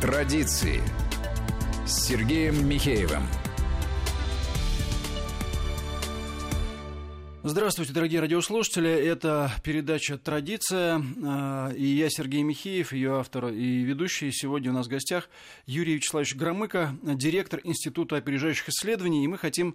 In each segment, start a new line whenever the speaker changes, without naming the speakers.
Традиции с Сергеем Михеевым.
Здравствуйте, дорогие радиослушатели. Это передача «Традиция». А, и я, Сергей Михеев, ее автор и ведущий. Сегодня у нас в гостях Юрий Вячеславович Громыко, директор Института опережающих исследований. И мы хотим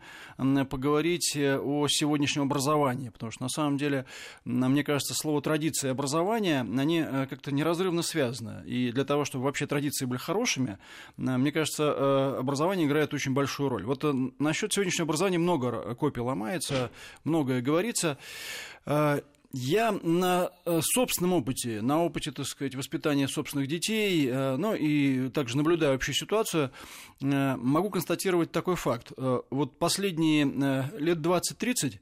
поговорить э, о сегодняшнем образовании. Потому что, на самом деле, мне кажется, слово «традиция» и «образование», они э, как-то неразрывно связаны. И для того, чтобы вообще традиции были хорошими, мне кажется, э, образование играет очень большую роль. Вот насчет сегодняшнего образования много копий ломается, много многое говорится. А, я на э, собственном опыте, на опыте, так сказать, воспитания собственных детей, э, ну и также наблюдая вообще ситуацию, э, могу констатировать такой факт. Вот последние лет 20-30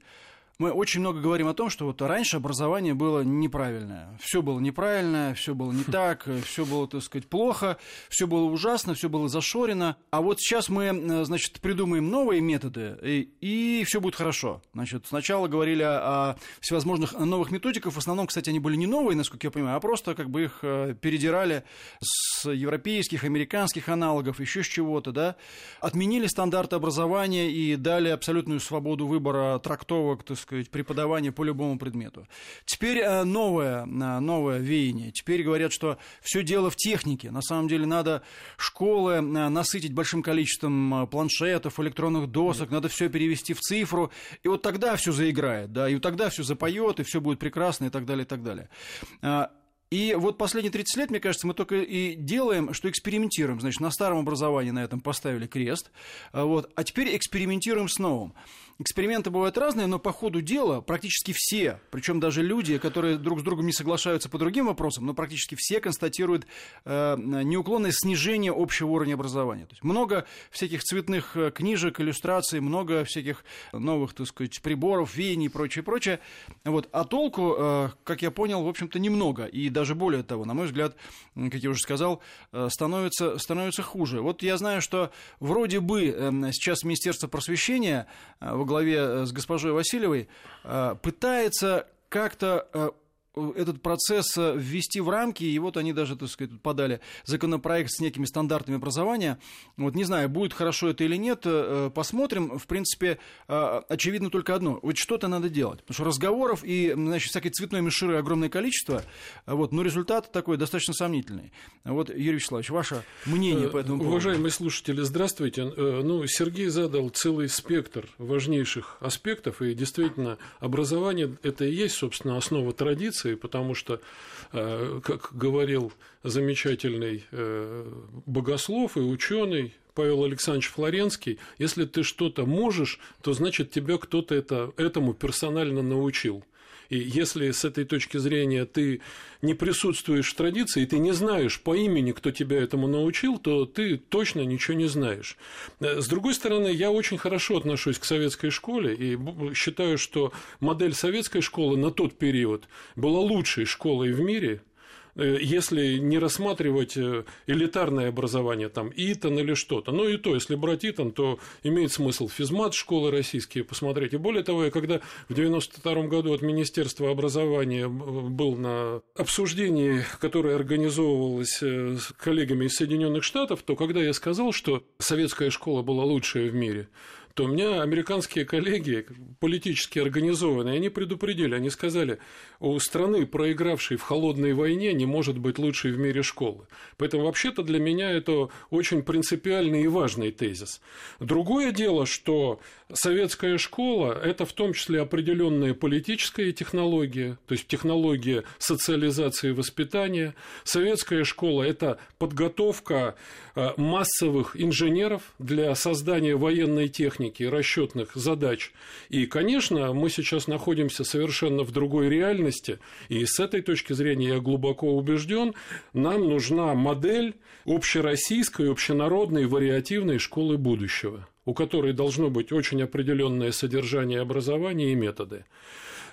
мы очень много говорим о том, что вот раньше образование было неправильное. Все было неправильно, все было не так, все было, так сказать, плохо, все было ужасно, все было зашорено. А вот сейчас мы, значит, придумаем новые методы, и, и все будет хорошо. Значит, сначала говорили о, всевозможных новых методиках. В основном, кстати, они были не новые, насколько я понимаю, а просто как бы их э, передирали с европейских, американских аналогов, еще с чего-то, да. Отменили стандарты образования и дали абсолютную свободу выбора трактовок, так сказать, преподавания по любому предмету. Теперь э, новое, э, новое веяние. Теперь говорят, что все дело в технике. На самом деле надо школы э, насытить большим количеством планшетов, электронных досок, надо все перевести в цифру, и вот тогда все заиграет, да, и вот тогда все запоет, и все будет прекрасно, и так далее, и так далее. И вот последние 30 лет, мне кажется, мы только и делаем, что экспериментируем. Значит, на старом образовании на этом поставили крест, вот, а теперь экспериментируем с новым. Эксперименты бывают разные, но по ходу дела практически все, причем даже люди, которые друг с другом не соглашаются по другим вопросам, но практически все констатируют э, неуклонное снижение общего уровня образования. То есть много всяких цветных э, книжек, иллюстраций, много всяких новых, так сказать, приборов, веяний и прочее, прочее. Вот. А толку, э, как я понял, в общем-то, немного. И даже более того, на мой взгляд, как я уже сказал, э, становится, становится хуже. Вот я знаю, что вроде бы э, сейчас Министерство просвещения э, во главе э, с госпожой Васильевой э, пытается как-то э, этот процесс э, ввести в рамки, и вот они даже, так сказать, подали законопроект с некими стандартами образования. Вот не знаю, будет хорошо это или нет, э, посмотрим. В принципе, э, очевидно только одно. Вот что-то надо делать. Потому что разговоров и, значит, всякой цветной миширы огромное количество, вот, но результат такой достаточно сомнительный. Вот, Юрий Вячеславович, ваше мнение по этому поводу?
Уважаемые слушатели, здравствуйте. Ну, Сергей задал целый спектр важнейших аспектов, и действительно, образование – это и есть, собственно, основа традиции, Франции, потому что, э, как говорил замечательный э, богослов и ученый Павел Александрович Флоренский, если ты что-то можешь, то значит тебя кто-то это, этому персонально научил. И если с этой точки зрения ты не присутствуешь в традиции, ты не знаешь по имени, кто тебя этому научил, то ты точно ничего не знаешь. С другой стороны, я очень хорошо отношусь к советской школе и считаю, что модель советской школы на тот период была лучшей школой в мире – если не рассматривать э, элитарное образование, там, ИТАН или что-то. Но и то, если брать ИТАН, то имеет смысл физмат школы российские посмотреть. И более того, я когда в 92 году от Министерства образования был на обсуждении, которое организовывалось э, с коллегами из Соединенных Штатов, то когда я сказал, что советская школа была лучшая в мире, то у меня американские коллеги, политически организованные, они предупредили, они сказали, у страны, проигравшей в холодной войне, не может быть лучшей в мире школы. Поэтому вообще-то для меня это очень принципиальный и важный тезис. Другое дело, что советская школа – это в том числе определенная политическая технология, то есть технология социализации и воспитания. Советская школа – это подготовка э, массовых инженеров для создания военной техники, расчетных задач. И, конечно, мы сейчас находимся совершенно в другой реальности, и с этой точки зрения я глубоко убежден, нам нужна модель общероссийской, общенародной, вариативной школы будущего у которой должно быть очень определенное содержание образования и методы.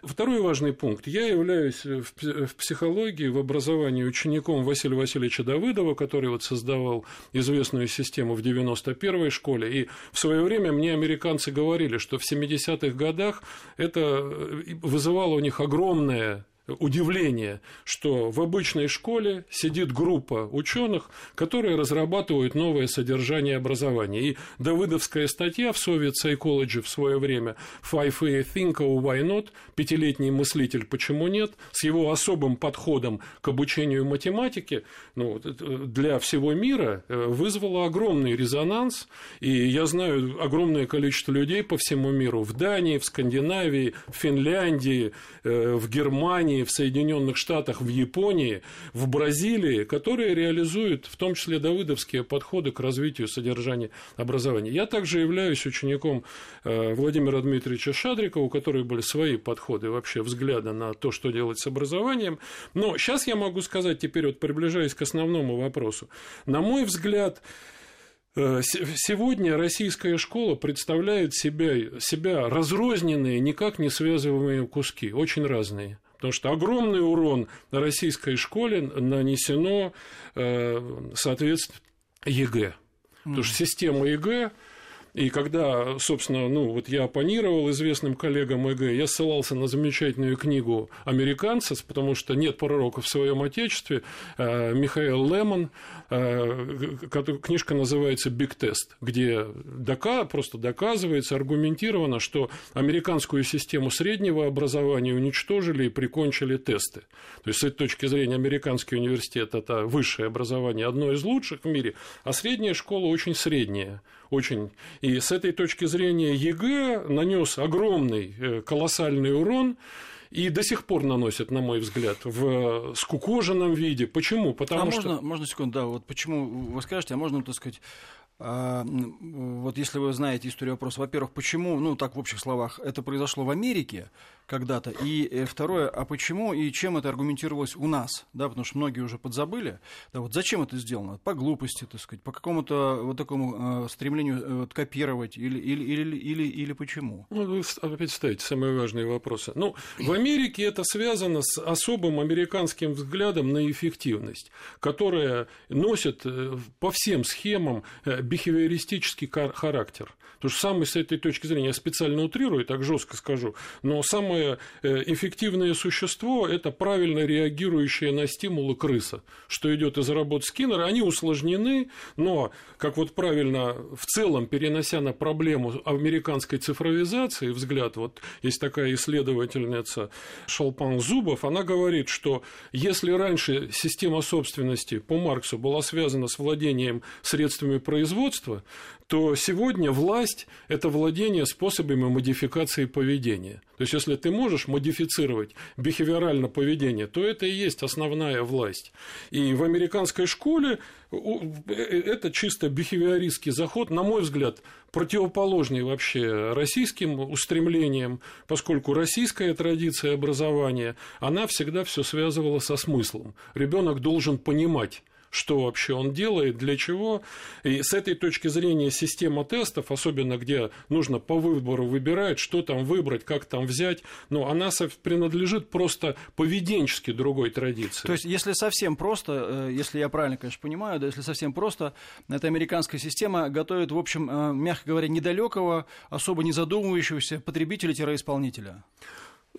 Второй важный пункт. Я являюсь в психологии, в образовании учеником Василия Васильевича Давыдова, который вот создавал известную систему в 91-й школе. И в свое время мне американцы говорили, что в 70-х годах это вызывало у них огромное удивление, что в обычной школе сидит группа ученых, которые разрабатывают новое содержание образования. И Давыдовская статья в Soviet Psychology в свое время «Five A Thinker Why Not?» «Пятилетний мыслитель, почему нет?» с его особым подходом к обучению математики ну, для всего мира э, вызвала огромный резонанс. И я знаю огромное количество людей по всему миру в Дании, в Скандинавии, в Финляндии, э, в Германии, в Соединенных Штатах, в Японии, в Бразилии, которые реализуют в том числе давыдовские подходы к развитию содержания образования. Я также являюсь учеником э, Владимира Дмитриевича Шадрикова, у которого были свои подходы, вообще взгляды на то, что делать с образованием. Но сейчас я могу сказать, теперь вот приближаясь к основному вопросу, на мой взгляд, Э, сегодня российская школа представляет себя, себя разрозненные, никак не связываемые куски, очень разные. Потому что огромный урон российской школе нанесено, э, соответственно, ЕГЭ. Потому что система ЕГЭ и когда, собственно, ну, вот я оппонировал известным коллегам ЕГЭ, я ссылался на замечательную книгу американцев, потому что нет пророка в своем отечестве, э, Михаил Леман, э, книжка называется «Биг тест», где дока, просто доказывается, аргументировано, что американскую систему среднего образования уничтожили и прикончили тесты. То есть, с этой точки зрения, американский университет – это высшее образование, одно из лучших в мире, а средняя школа очень средняя очень. И с этой точки зрения ЕГЭ нанес огромный, э, колоссальный урон и до сих пор наносит, на мой взгляд, в скукоженном виде. Почему? Потому
а
что...
можно, можно секунду, да, вот почему вы скажете, а можно, так сказать, а, вот если вы знаете историю вопроса, во-первых, почему, ну так в общих словах, это произошло в Америке когда-то, и э, второе, а почему и чем это аргументировалось у нас, да, потому что многие уже подзабыли, да, вот зачем это сделано, по глупости, так сказать, по какому-то вот такому э, стремлению э, вот, копировать или, или, или, или, или почему?
Ну, вы опять ставите самые важные вопросы. Ну, в Америке это связано с особым американским взглядом на эффективность, которая носит по всем схемам бихевиористический характер. Потому что самый с этой точки зрения, я специально утрирую, так жестко скажу, но самое э, эффективное существо – это правильно реагирующее на стимулы крыса, что идет из работы Скиннера. Они усложнены, но, как вот правильно, в целом, перенося на проблему американской цифровизации, взгляд, вот есть такая исследовательница Шалпан Зубов, она говорит, что если раньше система собственности по Марксу была связана с владением средствами производства, то сегодня власть – это владение способами модификации поведения. То есть, если ты можешь модифицировать бихевиорально поведение, то это и есть основная власть. И в американской школе это чисто бихевиористский заход, на мой взгляд, противоположный вообще российским устремлениям, поскольку российская традиция образования, она всегда все связывала со смыслом. Ребенок должен понимать, что вообще он делает, для чего. И с этой точки зрения система тестов, особенно где нужно по выбору выбирать, что там выбрать, как там взять, но она принадлежит просто поведенчески другой традиции.
То есть, если совсем просто, э, если я правильно, конечно, понимаю, да, если совсем просто, эта американская система готовит, в общем, э, мягко говоря, недалекого, особо не задумывающегося потребителя-исполнителя.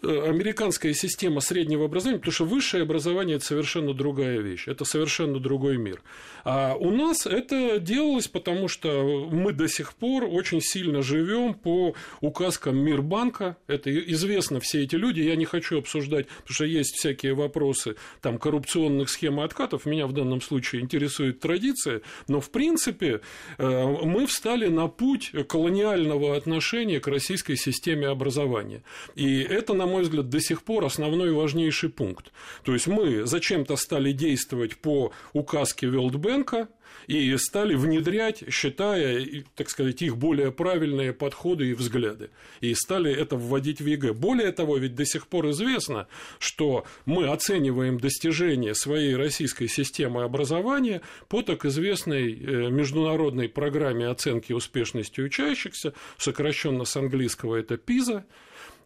Э, американская система среднего образования, потому что высшее образование – это совершенно другая вещь, это совершенно другой мир. А у нас это делалось, потому что мы до сих пор очень сильно живем по указкам Мирбанка. Это известно все эти люди, я не хочу обсуждать, потому что есть всякие вопросы там, коррупционных схем и откатов. Меня в данном случае интересует традиция, но в принципе э, мы встали на путь колониального отношения к российской системе образования. И это, на мой взгляд, до сих пор основной и важнейший пункт. То есть мы зачем-то стали действовать по указке Велдбенка, и стали внедрять, считая, так сказать, их более правильные подходы и взгляды. И стали это вводить в ЕГЭ. Более того, ведь до сих пор известно, что мы оцениваем достижения своей российской системы образования по так известной э, международной программе оценки успешности учащихся, сокращенно с английского это PISA,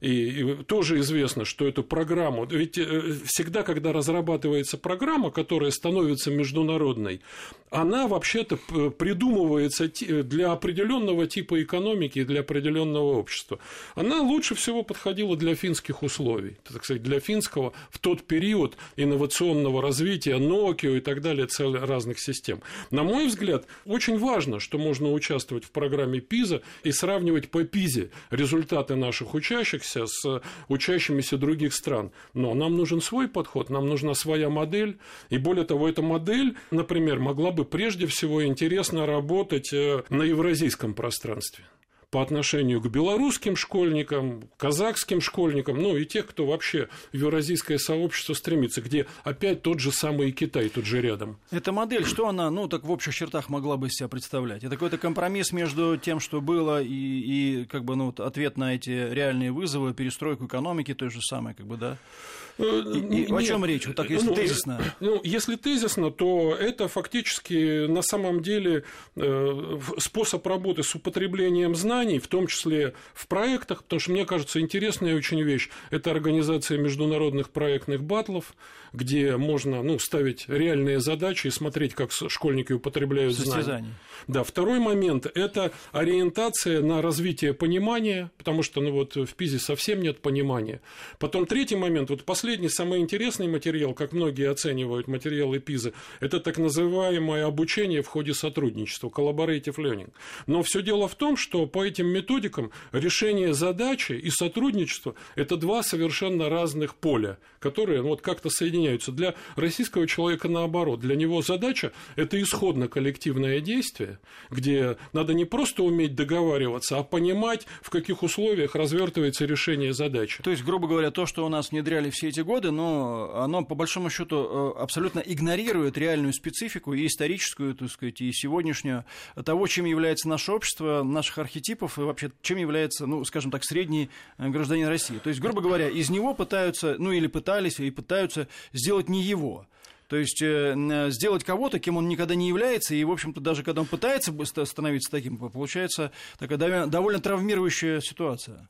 И, и тоже известно, что эту программу, ведь э, всегда, когда разрабатывается программа, которая становится международной, она вообще-то придумывается для определенного типа экономики и для определенного общества. Она лучше всего подходила для финских условий, так сказать, для финского в тот период инновационного развития Nokia и так далее, целых разных систем. На мой взгляд, очень важно, что можно участвовать в программе ПИЗа и сравнивать по ПИЗе результаты наших учащихся с учащимися других стран. Но нам нужен свой подход, нам нужна своя модель. И более того, эта модель, например, могла бы прежде всего интересно работать э, на евразийском пространстве по отношению к белорусским школьникам, казахским школьникам, ну и тех, кто вообще в евразийское сообщество стремится, где опять тот же самый Китай тут же рядом.
Эта модель, что она, ну, так в общих чертах могла бы себя представлять? Это какой-то компромисс между тем, что было, и, и как бы, ну, ответ на эти реальные вызовы, перестройку экономики той же самой, как бы, да? И, и о чем речь? Вот так, если ну, тезисно.
Ну, если тезисно, то это фактически на самом деле э, способ работы с употреблением знаний, в том числе в проектах, потому что мне кажется интересная очень вещь – это организация международных проектных батлов, где можно ну, ставить реальные задачи и смотреть, как школьники употребляют Состязание. знания. Да, второй момент – это ориентация на развитие понимания, потому что ну, вот в ПИЗе совсем нет понимания. Потом третий момент, вот последний последний, самый интересный материал, как многие оценивают материалы ПИЗа, это так называемое обучение в ходе сотрудничества, collaborative learning. Но все дело в том, что по этим методикам решение задачи и сотрудничество – это два совершенно разных поля, которые ну, вот как-то соединяются. Для российского человека наоборот. Для него задача – это исходно-коллективное действие, где надо не просто уметь договариваться, а понимать, в каких условиях развертывается решение задачи.
То есть, грубо говоря, то, что у нас внедряли все эти годы, но оно, по большому счету, э, абсолютно игнорирует реальную специфику и историческую, так сказать, и сегодняшнюю того, чем является наше общество, наших архетипов и вообще чем является, ну, скажем так, средний э, гражданин России. То есть, грубо говоря, из него пытаются, ну, или пытались, и пытаются сделать не его. То есть э, э, сделать кого-то, кем он никогда не является, и, в общем-то, даже когда он пытается становиться таким, получается такая довольно травмирующая ситуация.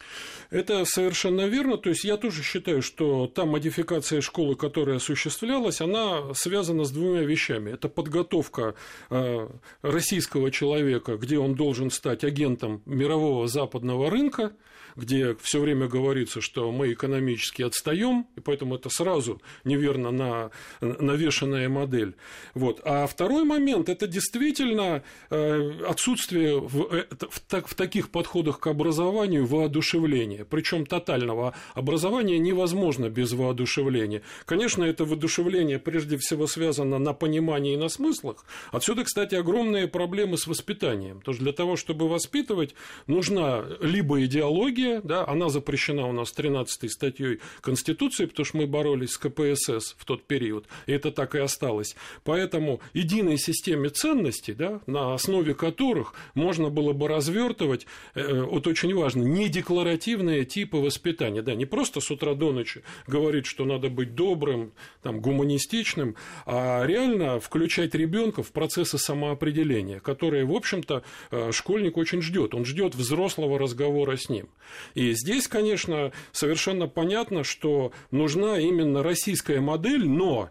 Это совершенно верно. То есть я тоже считаю, что та модификация школы, которая осуществлялась, она связана с двумя вещами. Это подготовка э, российского человека, где он должен стать агентом мирового западного рынка, где все время говорится, что мы экономически отстаем, и поэтому это сразу неверно на, навешенная модель. Вот. А второй момент – это действительно э, отсутствие в, э, в, в таких подходах к образованию воодушевления, причем тотального. Образование невозможно без воодушевления. Конечно, это воодушевление прежде всего связано на понимании и на смыслах. Отсюда, кстати, огромные проблемы с воспитанием. Что для того, чтобы воспитывать, нужна либо идеология, религия, да, она запрещена у нас 13 статьей Конституции, потому что мы боролись с КПСС в тот период, и это так и осталось. Поэтому единой системе ценностей, да, на основе которых можно было бы развертывать, э, вот очень важно, не декларативные типы воспитания, да, не просто с утра до ночи говорить, что надо быть добрым, там, гуманистичным, а реально включать ребенка в процессы самоопределения, которые, в общем-то, э, школьник очень ждет. Он ждет взрослого разговора с ним. И здесь, конечно, совершенно понятно, что нужна именно российская модель, но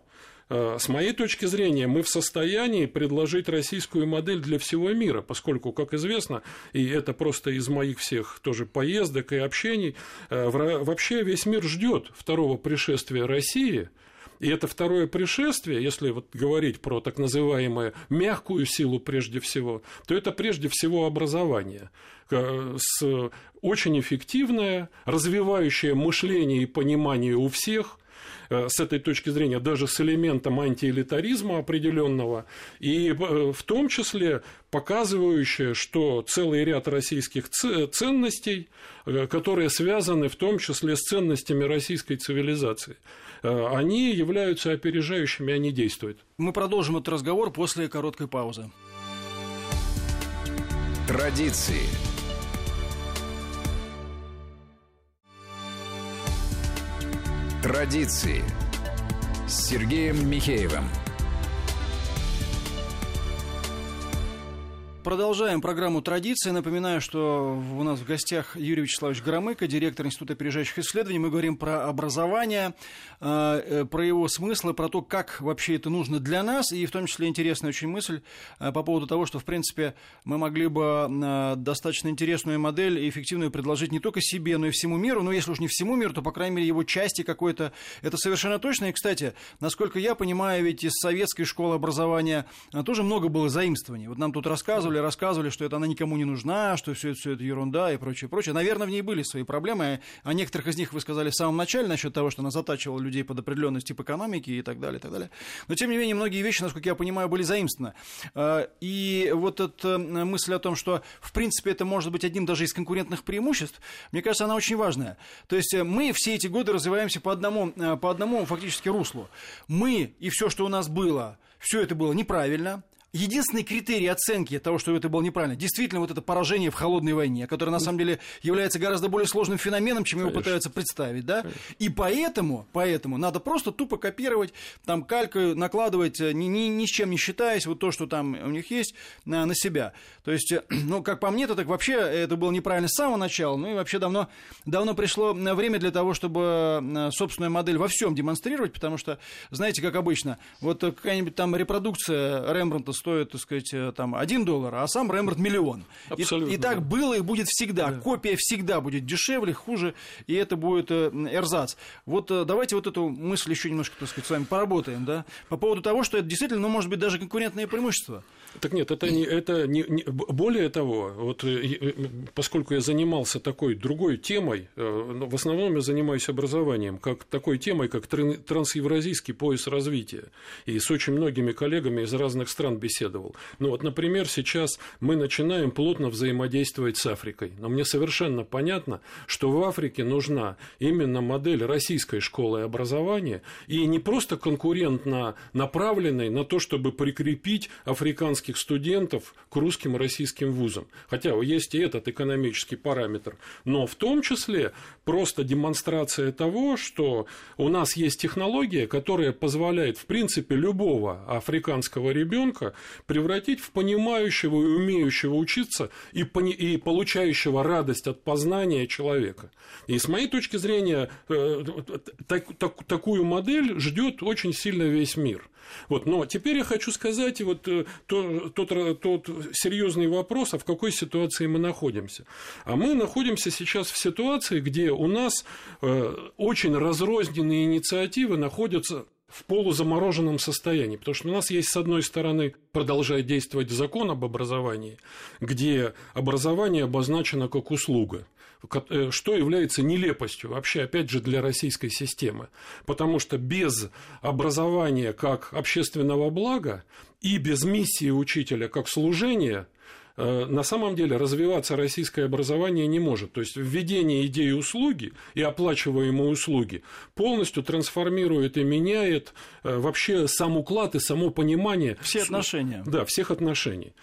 э, с моей точки зрения, мы в состоянии предложить российскую модель для всего мира, поскольку, как известно, и это просто из моих всех тоже поездок и общений, э, вообще весь мир ждет второго пришествия России – и это второе пришествие, если вот говорить про так называемую мягкую силу прежде всего, то это прежде всего образование э, с очень эффективное, развивающее мышление и понимание у всех – Э, с этой точки зрения даже с элементом антиэлитаризма определенного, и э, в том числе показывающее, что целый ряд российских ценностей, которые связаны в том числе с ценностями российской цивилизации, они являются опережающими, они действуют.
Мы продолжим этот разговор после короткой паузы.
Традиции – Традиции с Сергеем Михеевым.
Продолжаем программу «Традиции». Напоминаю, что у нас в гостях Юрий Вячеславович Громыко, директор Института опережающих исследований. Мы говорим про образование, про его смыслы, про то, как вообще это нужно для нас. И в том числе интересная очень мысль э, по поводу того, что, в принципе, мы могли бы достаточно интересную модель и эффективную предложить не только себе, но и всему миру. Но если уж не всему миру, то, по крайней мере, его части какой-то. Это совершенно точно. И, кстати, насколько я понимаю, ведь из советской школы образования тоже много было заимствований. Вот нам тут рассказывали, рассказывали, что это она никому не нужна, что все это, все это ерунда и прочее, прочее. Наверное, в ней были свои проблемы. О некоторых из них вы сказали в самом начале насчет того, что она затачивала людей под определенный тип экономики и так далее, и так далее. Но, тем не менее, многие вещи, насколько я понимаю, были заимствованы. А, и вот эта мысль о том, что, в принципе, это может быть одним даже из конкурентных преимуществ, мне кажется, она очень важная. То есть э, мы все эти годы развиваемся по одному, э, по одному фактически руслу. Мы и все, что у нас было, все это было неправильно, единственный критерий оценки того, что это было неправильно, действительно вот это поражение в холодной войне, которое на самом деле является гораздо более сложным феноменом, чем Конечно. его пытаются представить, да? Конечно. И поэтому, поэтому надо просто тупо копировать, там калькой накладывать, э, ни, ни, ни с чем не считаясь, вот то, что там у них есть, на, на себя. То есть, э, ну, как по мне, то так вообще это было неправильно с самого начала, ну и вообще давно, давно пришло время для того, чтобы э, собственную модель во всем демонстрировать, потому что, знаете, как обычно, вот какая-нибудь там репродукция Рембранта стоит, так сказать, э, там, один доллар, а сам Рембрандт миллион. Абсолютно. И, и так было и будет всегда. Да. Копия всегда будет дешевле, хуже, и это будет э, эрзац. Вот э, давайте вот эту мысль еще немножко, так сказать, с вами поработаем, да, по поводу того, что это действительно, ну, может быть, даже конкурентное преимущество.
Так нет, это не, это не, не более того, вот поскольку я занимался такой другой темой, ну, в основном я занимаюсь образованием, как такой темой, как трансевразийский пояс развития, и с очень многими коллегами из разных стран беседовал беседовал. Ну вот, например, сейчас мы начинаем плотно взаимодействовать с Африкой. Но мне совершенно понятно, что в Африке нужна именно модель российской школы образования и не просто конкурентно направленной на то, чтобы прикрепить африканских студентов к русским и российским вузам. Хотя есть и этот экономический параметр. Но в том числе просто демонстрация того, что у нас есть технология, которая позволяет, в принципе, любого африканского ребенка превратить в понимающего и умеющего учиться и, пони- и получающего радость от познания человека. И с моей точки зрения, э, так, так, такую модель ждет очень сильно весь мир. Вот, но теперь я хочу сказать вот э, тот, тот, тот серьезный вопрос, а в какой ситуации мы находимся. А мы находимся сейчас в ситуации, где у нас э, очень разрозненные инициативы находятся в полузамороженном состоянии, потому что у нас есть, с одной стороны, продолжает действовать закон об образовании, где образование обозначено как услуга, э, что является нелепостью вообще, опять же, для российской системы. Потому что без образования как общественного блага и без миссии учителя как служения на самом деле развиваться российское образование не может. То есть введение идеи услуги и оплачиваемые услуги полностью трансформирует и меняет э, вообще сам уклад и само понимание.
Все отношения.
Да, всех отношений.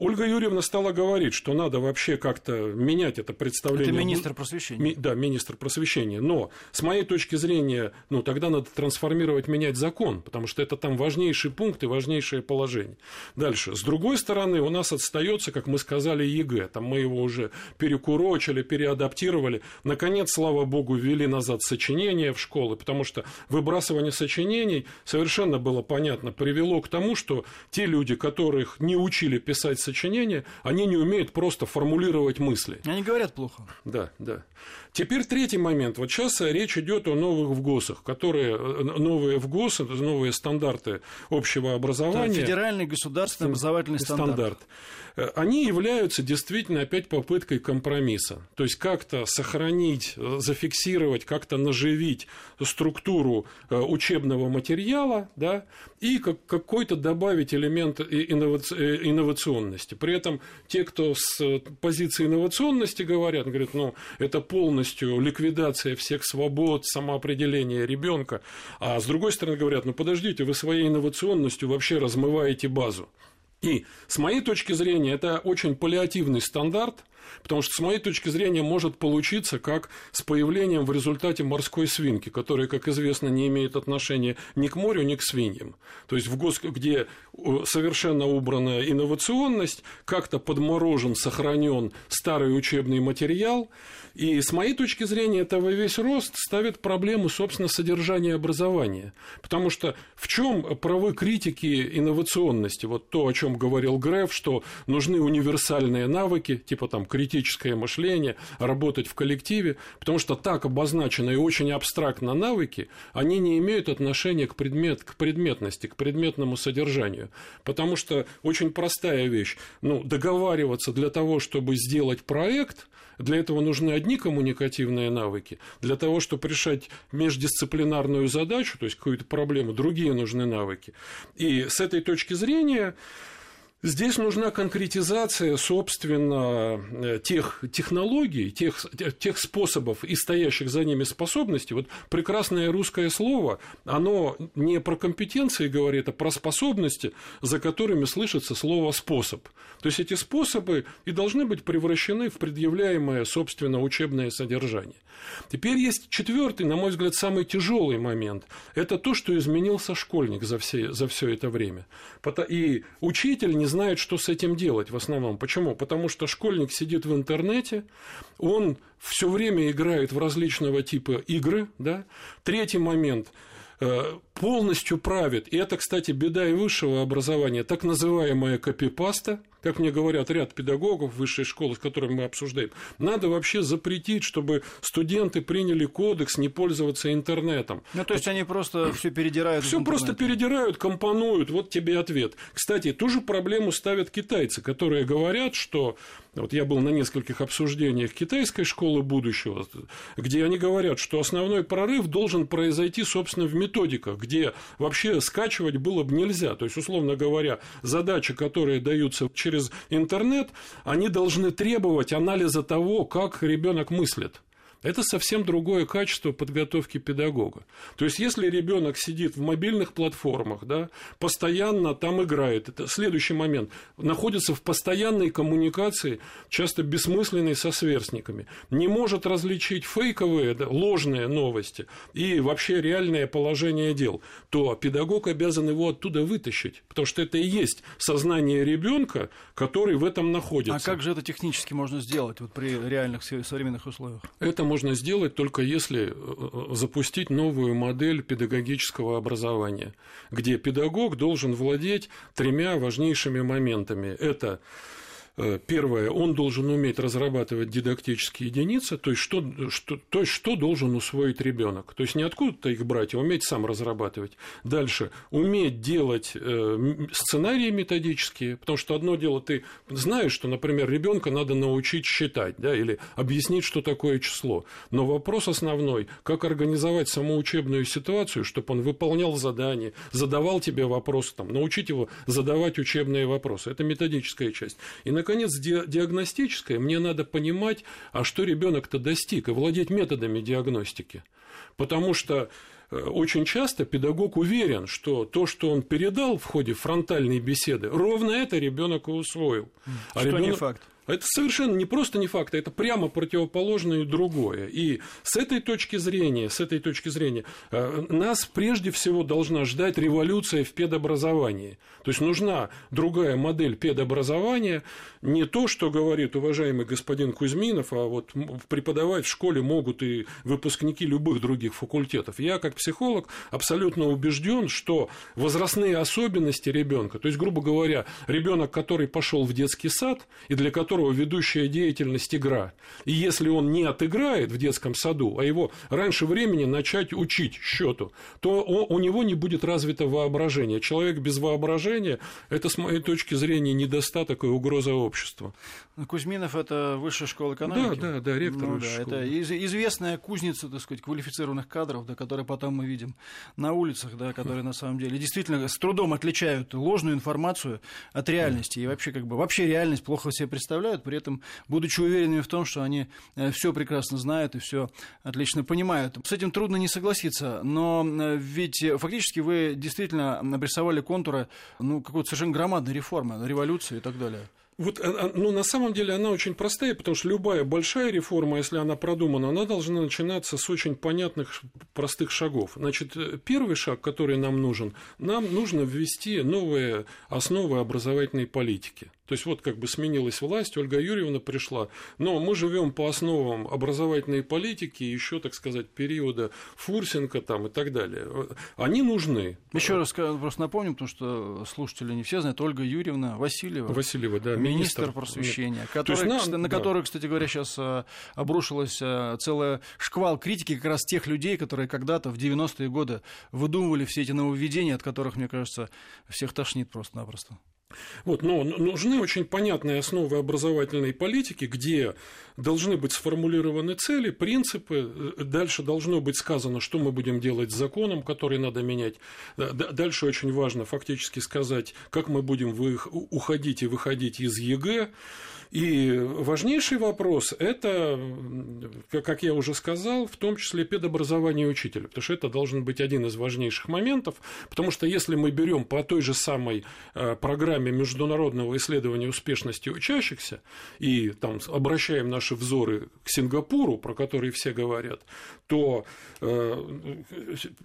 Ольга Юрьевна стала говорить, что надо вообще как-то менять это представление.
Это министр просвещения. Ми,
да, министр просвещения. Но с моей точки зрения, ну тогда надо трансформировать, менять закон, потому что это там важнейший пункт и важнейшее положение. Дальше. С другой стороны, у нас отстается, как мы сказали, ЕГЭ. Там мы его уже перекурочили, переадаптировали. Наконец, слава богу, ввели назад сочинения в школы, потому что выбрасывание сочинений совершенно было понятно, привело к тому, что те люди, которых не учили писать сочинения, они не умеют просто формулировать мысли.
Они говорят плохо.
Да, да. Теперь третий момент. Вот сейчас речь идет о новых ФГОСах, которые э, новые ФГОСы, новые стандарты общего образования.
Да, федеральный государственный образовательный стандарт. стандарт.
Э, они являются действительно опять попыткой компромисса. То есть как-то сохранить, э, зафиксировать, как-то наживить структуру учебного материала да, и какой-то добавить элемент инновационности. При этом те, кто с позиции инновационности говорят, говорят, ну, это полностью ликвидация всех свобод, самоопределения ребенка. А с другой стороны говорят, ну подождите, вы своей инновационностью вообще размываете базу. И с моей точки зрения это очень паллиативный стандарт – Потому что, с моей точки зрения, может получиться как с появлением в результате морской свинки, которая, как известно, не имеет отношения ни к морю, ни к свиньям. То есть, в гос... где совершенно убранная инновационность, как-то подморожен, сохранен старый учебный материал, и с моей точки зрения, этого весь рост ставит проблему, собственно, содержания образования. Потому что в чем правы критики инновационности? Вот то, о чем говорил Греф, что нужны универсальные навыки, типа там критическое мышление, работать в коллективе, потому что так обозначенные и очень абстрактно навыки, они не имеют отношения к, предмет, к предметности, к предметному содержанию. Потому что очень простая вещь, ну, договариваться для того, чтобы сделать проект, для этого нужны одни коммуникативные навыки. Для того, чтобы решать междисциплинарную задачу, то есть какую-то проблему, другие нужны навыки. И с этой точки зрения Здесь нужна конкретизация, собственно, э, тех технологий, тех, тех способов и стоящих за ними способностей. Вот прекрасное русское слово, оно не про компетенции говорит, а про способности, за которыми слышится слово «способ». То есть эти способы и должны быть превращены в предъявляемое, собственно, учебное содержание. Теперь есть четвертый, на мой взгляд, самый тяжелый момент. Это то, что изменился школьник за все, за все это время. И учитель не знает, что с этим делать в основном. Почему? Потому что школьник сидит в интернете, он все время играет в различного типа игры. Да? Третий момент э, полностью правит, и это, кстати, беда и высшего образования, так называемая копипаста, как мне говорят ряд педагогов высшей школы, с которыми мы обсуждаем, надо вообще запретить, чтобы студенты приняли кодекс не пользоваться интернетом.
Ну, то есть они просто все передирают.
Все просто передирают, компонуют. Вот тебе ответ. Кстати, ту же проблему ставят китайцы, которые говорят, что вот я был на нескольких обсуждениях китайской школы будущего, где они говорят, что основной прорыв должен произойти, собственно, в методиках, где вообще скачивать было бы нельзя. То есть, условно говоря, задачи, которые даются через интернет, они должны требовать анализа того, как ребенок мыслит. Это совсем другое качество подготовки педагога. То есть, если ребенок сидит в мобильных платформах, да, постоянно там играет, это следующий момент, находится в постоянной коммуникации, часто бессмысленной со сверстниками, не может различить фейковые, да, ложные новости и вообще реальное положение дел, то педагог обязан его оттуда вытащить, потому что это и есть сознание ребенка, который в этом находится. А
как же это технически можно сделать вот при реальных современных условиях?
Это можно сделать только если э, э, запустить новую модель педагогического образования, где педагог должен владеть тремя важнейшими моментами. Это первое, он должен уметь разрабатывать дидактические единицы, то есть что, что, то есть что должен усвоить ребенок. То есть не откуда-то их брать, а уметь сам разрабатывать. Дальше, уметь делать э, сценарии методические, потому что одно дело, ты знаешь, что, например, ребенка надо научить считать, да, или объяснить, что такое число. Но вопрос основной, как организовать саму учебную ситуацию, чтобы он выполнял задания, задавал тебе вопросы, там, научить его задавать учебные вопросы. Это методическая часть. И, наконец, диагностическое. Мне надо понимать, а что ребенок-то достиг, и владеть методами диагностики. Потому что э, очень часто педагог уверен, что то, что он передал в ходе фронтальной беседы, ровно это ребенок и усвоил.
А что ребенок... не факт.
Это совершенно не просто не факт, а это прямо противоположное другое. И с этой точки зрения, с этой точки зрения, э, нас прежде всего должна ждать революция в педобразовании. То есть нужна другая модель педобразования, не то, что говорит уважаемый господин Кузьминов, а вот преподавать в школе могут и выпускники любых других факультетов. Я, как психолог, абсолютно убежден, что возрастные особенности ребенка, то есть, грубо говоря, ребенок, который пошел в детский сад и для которого которого ведущая деятельность игра. И если он не отыграет в детском саду, а его раньше времени начать учить счету, то у него не будет развито воображение. Человек без воображения – это, с моей точки зрения, недостаток и угроза обществу.
Кузьминов – это высшая школа экономики?
Да, да, да, ректор ну,
да, Это известная кузница, так сказать, квалифицированных кадров, да, которые потом мы видим на улицах, да, которые на самом деле действительно с трудом отличают ложную информацию от реальности. И вообще, как бы, вообще реальность плохо себе представляют представляют, при этом будучи уверенными в том, что они э, все прекрасно знают и все отлично понимают. С этим трудно не согласиться, но э, ведь фактически вы действительно обрисовали контуры ну, какой-то совершенно громадной реформы, революции и так далее.
Вот, ну, на самом деле она очень простая, потому что любая большая реформа, если она продумана, она должна начинаться с очень понятных, простых шагов. Значит, первый шаг, который нам нужен, нам нужно ввести новые основы образовательной политики. То есть вот как бы сменилась власть, Ольга Юрьевна пришла, но мы живем по основам образовательной политики еще, так сказать, периода Фурсенко там и так далее. Они нужны.
Еще раз просто напомним, потому что слушатели не все знают, Ольга Юрьевна Васильева.
Васильева, да,
министр, министр просвещения, который, нам, кстати, на да. который, кстати говоря, сейчас э, обрушилась э, целая шквал критики как раз тех людей, которые когда-то в 90-е годы выдумывали все эти нововведения, от которых, мне кажется, всех тошнит просто-напросто.
Вот, но нужны очень понятные основы образовательной политики, где должны быть сформулированы цели, принципы, э, дальше должно быть сказано, что мы будем делать с законом, который надо менять. Дальше очень важно фактически сказать, как мы будем уходить и выходить из ЕГЭ. И важнейший вопрос – это, как я уже сказал, в том числе педобразование учителя, потому что это должен быть один из важнейших моментов, потому что если мы берем по той же самой э, программе международного исследования успешности учащихся и там обращаем наши взоры к Сингапуру, про который все говорят, то э,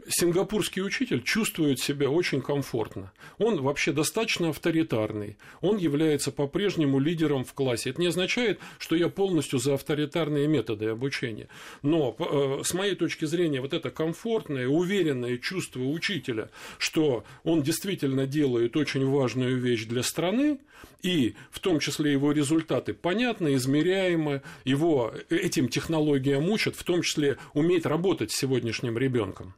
сингапурский учитель чувствует себя очень комфортно. Он вообще достаточно авторитарный, он является по-прежнему лидером в классе классе. Это не означает, что я полностью за авторитарные методы обучения. Но э, с моей точки зрения, вот это комфортное, уверенное чувство учителя, что он действительно делает очень важную вещь для страны, и в том числе его результаты понятны, измеряемы, его этим технологиям учат, в том числе уметь работать с сегодняшним ребенком.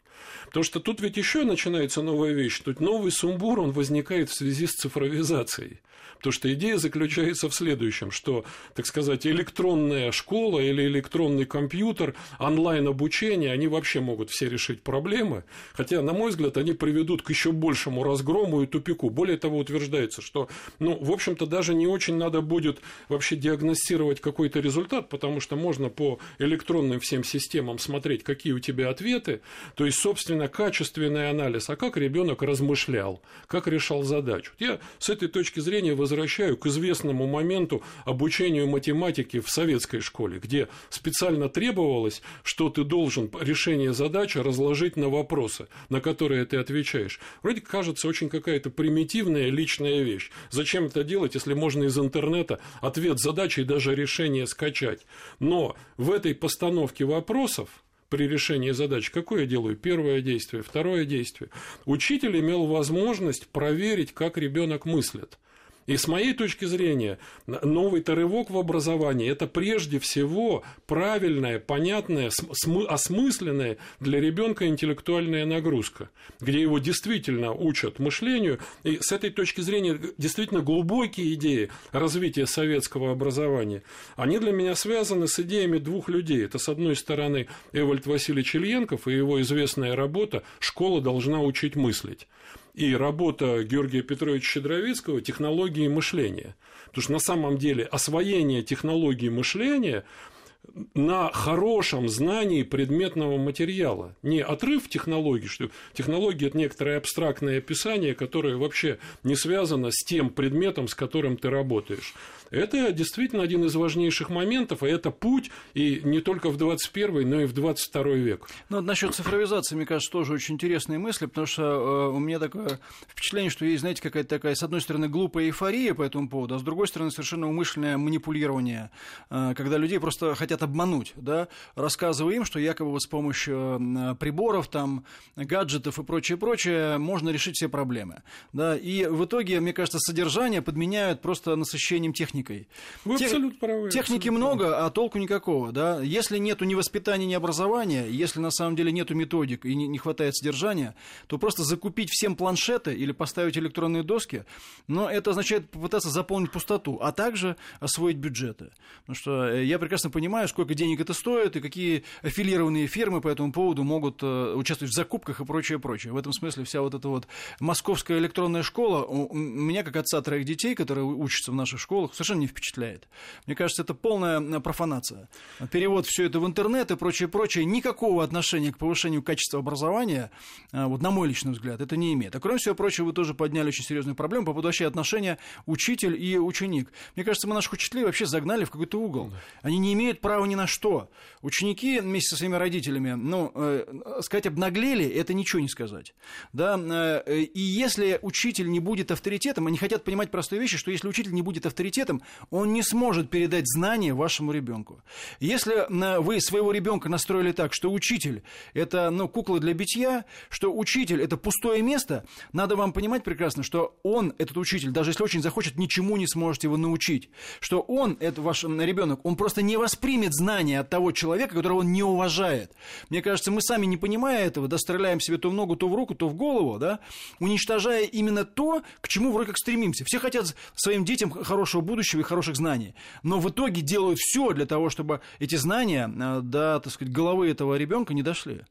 Потому что тут ведь еще начинается новая вещь. Тут новый сумбур, он возникает в связи с цифровизацией. Потому что идея заключается в следующем, что, так сказать, электронная школа или электронный компьютер, онлайн-обучение, они вообще могут все решить проблемы, хотя, на мой взгляд, они приведут к еще большему разгрому и тупику. Более того, утверждается, что, ну, в общем-то, даже не очень надо будет вообще диагностировать какой-то результат, потому что можно по электронным всем системам смотреть, какие у тебя ответы, то есть, собственно, качественный анализ, а как ребенок размышлял, как решал задачу. Я с этой точки зрения возвращаю к известному моменту обучению математики в советской школе, где специально требовалось, что ты должен решение задачи разложить на вопросы, на которые ты отвечаешь. Вроде кажется очень какая-то примитивная личная вещь. Зачем это делать, если можно из интернета ответ задачи и даже решение скачать? Но в этой постановке вопросов при решении задач, какое я делаю? Первое действие, второе действие. Учитель имел возможность проверить, как ребенок мыслит. И с моей точки зрения, новый-то в образовании – это прежде всего правильная, понятная, осмысленная для ребенка интеллектуальная нагрузка, где его действительно учат мышлению. И с этой точки зрения действительно глубокие идеи развития советского образования, они для меня связаны с идеями двух людей. Это, с одной стороны, Эвальд Васильевич Ильенков и его известная работа «Школа должна учить мыслить» и работа Георгия Петровича Щедровицкого «Технологии мышления». Потому что на самом деле освоение технологий мышления на хорошем знании предметного материала. Не отрыв технологий, что технология – это некоторое абстрактное описание, которое вообще не связано с тем предметом, с которым ты работаешь. Это действительно один из важнейших моментов, и это путь и не только в 21, но и в 22 век.
Ну, насчет цифровизации, мне кажется, тоже очень интересные мысли, потому что э, у меня такое впечатление, что есть, знаете, какая-то такая, с одной стороны, глупая эйфория по этому поводу, а с другой стороны, совершенно умышленное манипулирование, э, когда людей просто хотят обмануть, да, рассказывая им, что якобы вот с помощью э, приборов, там, гаджетов и прочее, прочее, можно решить все проблемы, да, и в итоге, мне кажется, содержание подменяют просто насыщением техники техникой.
Вы Тех... абсолютно правы.
Техники абсолютно много, правы. а толку никакого. Да? Если нету ни воспитания, ни образования, если на самом деле нету методик и не, не хватает содержания, то просто закупить всем планшеты или поставить электронные доски, но это означает попытаться заполнить пустоту, а также освоить бюджеты. Потому что э, я прекрасно понимаю, сколько денег это стоит и какие аффилированные фирмы по этому поводу могут э, участвовать в закупках и прочее, прочее. В этом смысле вся вот эта вот московская электронная школа у меня, как отца троих детей, которые учатся в наших школах, совершенно не впечатляет. Мне кажется, это полная э, профанация. Перевод все это в интернет и прочее, прочее, никакого отношения к повышению качества образования, э, вот на мой личный взгляд, это не имеет. А кроме всего прочего, вы тоже подняли очень серьезную проблему по поводу вообще отношения учитель и ученик. Мне кажется, мы наших учителей вообще загнали в какой-то угол. Они не имеют права ни на что. Ученики вместе со своими родителями, ну, э, сказать, обнаглели, это ничего не сказать. Да? Э, и если учитель не будет авторитетом, они хотят понимать простые вещи, что если учитель не будет авторитетом, он не сможет передать знания вашему ребенку. Если э, вы своего ребенка настроили так, что учитель это ну, кукла для битья, что учитель это пустое место, надо вам понимать прекрасно, что он, этот учитель, даже если очень захочет, ничему не сможет его научить. Что он, это ваш ребенок, он просто не воспримет знания от того человека, которого он не уважает. Мне кажется, мы сами, не понимая этого, да, стреляем себе то в ногу, то в руку, то в голову, да, уничтожая именно то, к чему вроде как стремимся. Все хотят своим детям хорошего будущего и хороших знаний, но в итоге делают все для того, чтобы эти знания э, до, так сказать, головы этого ребенка не дошли.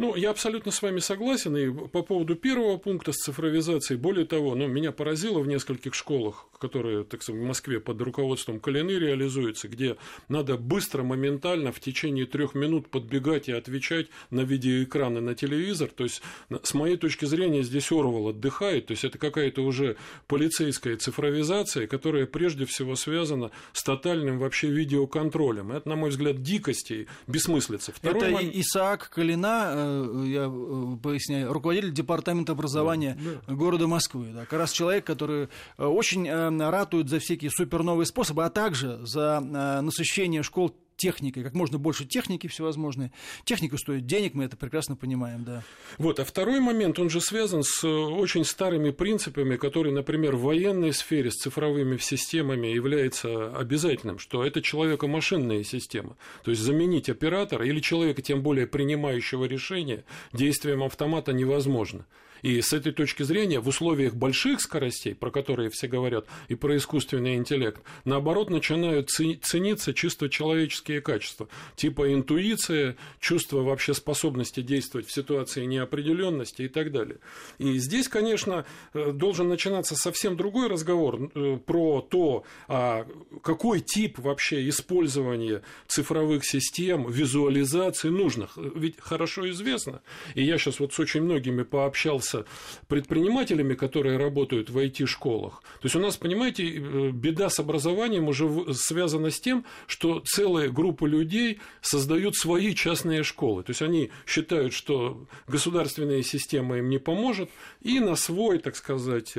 Ну, я абсолютно с вами согласен. И по поводу первого пункта с цифровизацией, более того, ну, меня поразило в нескольких школах, которые, так сказать, в Москве под руководством Калины реализуются, где надо быстро, моментально, в течение трех минут подбегать и отвечать на видеоэкраны на телевизор. То есть, с моей точки зрения, здесь Орвал отдыхает. То есть, это какая-то уже полицейская цифровизация, которая прежде всего связана с тотальным вообще видеоконтролем. Это, на мой взгляд, дикость и бессмыслица.
Второй это момент... Исаак Калина, э, я э, поясняю, руководитель департамента образования да, да. города Москвы. Да, как раз человек, который э, очень ратуют за всякие суперновые способы, а также за насыщение школ техникой, как можно больше техники всевозможные. Техника стоит денег, мы это прекрасно понимаем, да.
Вот, а второй момент, он же связан с очень старыми принципами, которые, например, в военной сфере с цифровыми системами является обязательным, что это человеко-машинная система. То есть заменить оператора или человека, тем более принимающего решения, действием автомата невозможно. И с этой точки зрения в условиях больших скоростей, про которые все говорят, и про искусственный интеллект, наоборот, начинают цениться чисто человеческие качества, типа интуиция, чувство вообще способности действовать в ситуации неопределенности и так далее. И здесь, конечно, э, должен начинаться совсем другой разговор э, про то, а какой тип вообще использования цифровых систем, визуализации нужных. Ведь хорошо известно, и я сейчас вот с очень многими пообщался заниматься предпринимателями, которые работают в IT-школах. То есть у нас, понимаете, э, беда с образованием уже связана с тем, что целая группа людей создают свои частные школы. То есть они считают, что государственная система им не поможет, и на свой, так сказать,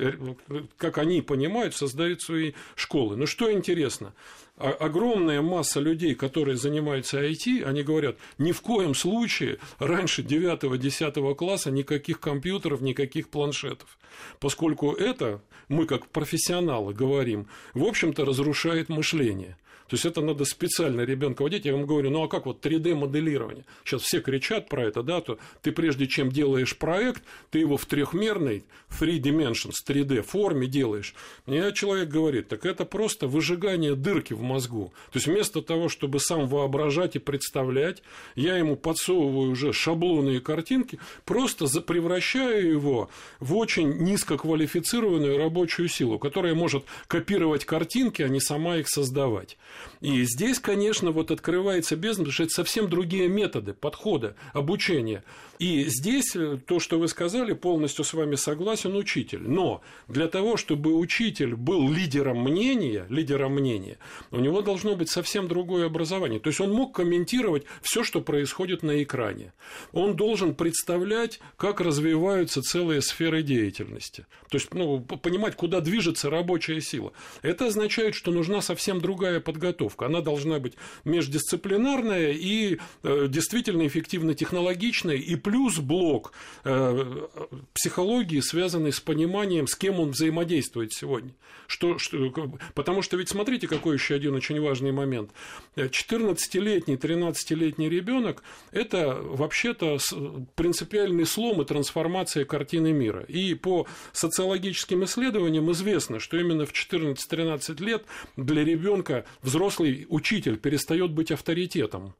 как они понимают, создают свои школы. Но что интересно, огромная масса людей, которые занимаются IT, они говорят, ни в коем случае раньше 9-10 класса никаких компьютеров, никаких планшетов, поскольку это, мы как профессионалы говорим, в общем-то разрушает мышление. То есть это надо специально ребенка водить. Я вам говорю, ну а как вот 3D-моделирование? Сейчас все кричат про это, да, то ты прежде чем делаешь проект, ты его в трехмерной, three dimensions, 3D форме делаешь. Мне человек говорит, так это просто выжигание дырки в мозгу. То есть вместо того, чтобы сам воображать и представлять, я ему подсовываю уже шаблоны и картинки, просто превращаю его в очень низкоквалифицированную рабочую силу, которая может копировать картинки, а не сама их создавать. И здесь, конечно, вот открывается бездна, потому что это совсем другие методы подхода обучения. И здесь э, то, что вы сказали, полностью с вами согласен учитель. Но для того, чтобы учитель был лидером мнения, лидером мнения, у него должно быть совсем другое образование. То есть он мог комментировать все, что происходит на экране. Он должен представлять, как развиваются целые сферы деятельности. То есть ну, понимать, куда движется рабочая сила. Это означает, что нужна совсем другая подготовка. Она должна быть междисциплинарная и э, действительно эффективно технологичная и плюс блок э, психологии, связанный с пониманием, с кем он взаимодействует сегодня. Что, что, потому что ведь смотрите, какой еще один очень важный момент. 14-летний, 13-летний ребенок – это вообще-то принципиальный слом и трансформация картины мира. И по социологическим исследованиям известно, что именно в 14-13 лет для ребенка взрослый учитель перестает быть авторитетом.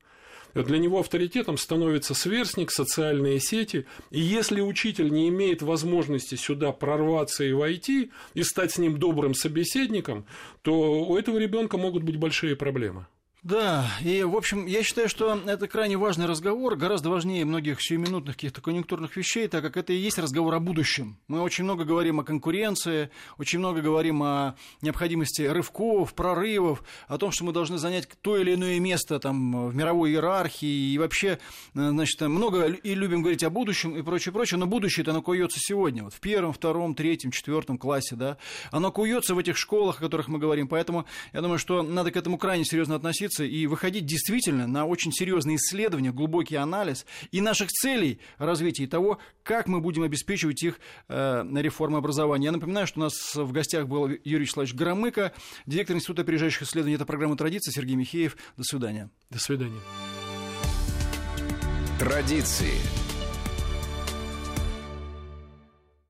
Для него авторитетом становится сверстник, социальные сети. И если учитель не имеет возможности сюда прорваться и войти, и стать с ним добрым собеседником, то у этого ребенка могут быть большие проблемы.
Да, и, в общем, я считаю, что это крайне важный разговор, гораздо важнее многих сиюминутных каких-то конъюнктурных вещей, так как это и есть разговор о будущем. Мы очень много говорим о конкуренции, очень много говорим о необходимости рывков, прорывов, о том, что мы должны занять то или иное место там, в мировой иерархии, и вообще, значит, много и любим говорить о будущем и прочее, прочее, но будущее-то оно куется сегодня, вот в первом, втором, третьем, четвертом классе, да, оно куется в этих школах, о которых мы говорим, поэтому я думаю, что надо к этому крайне серьезно относиться, учиться и выходить действительно на очень серьезные исследования, глубокий анализ и наших целей развития, и того, как мы будем обеспечивать их э, на реформы образования. Я напоминаю, что у нас в гостях был Юрий Вячеславович Громыко, директор Института опережающих исследований. Это программа «Традиция». Сергей Михеев. До свидания.
До свидания.
Традиции.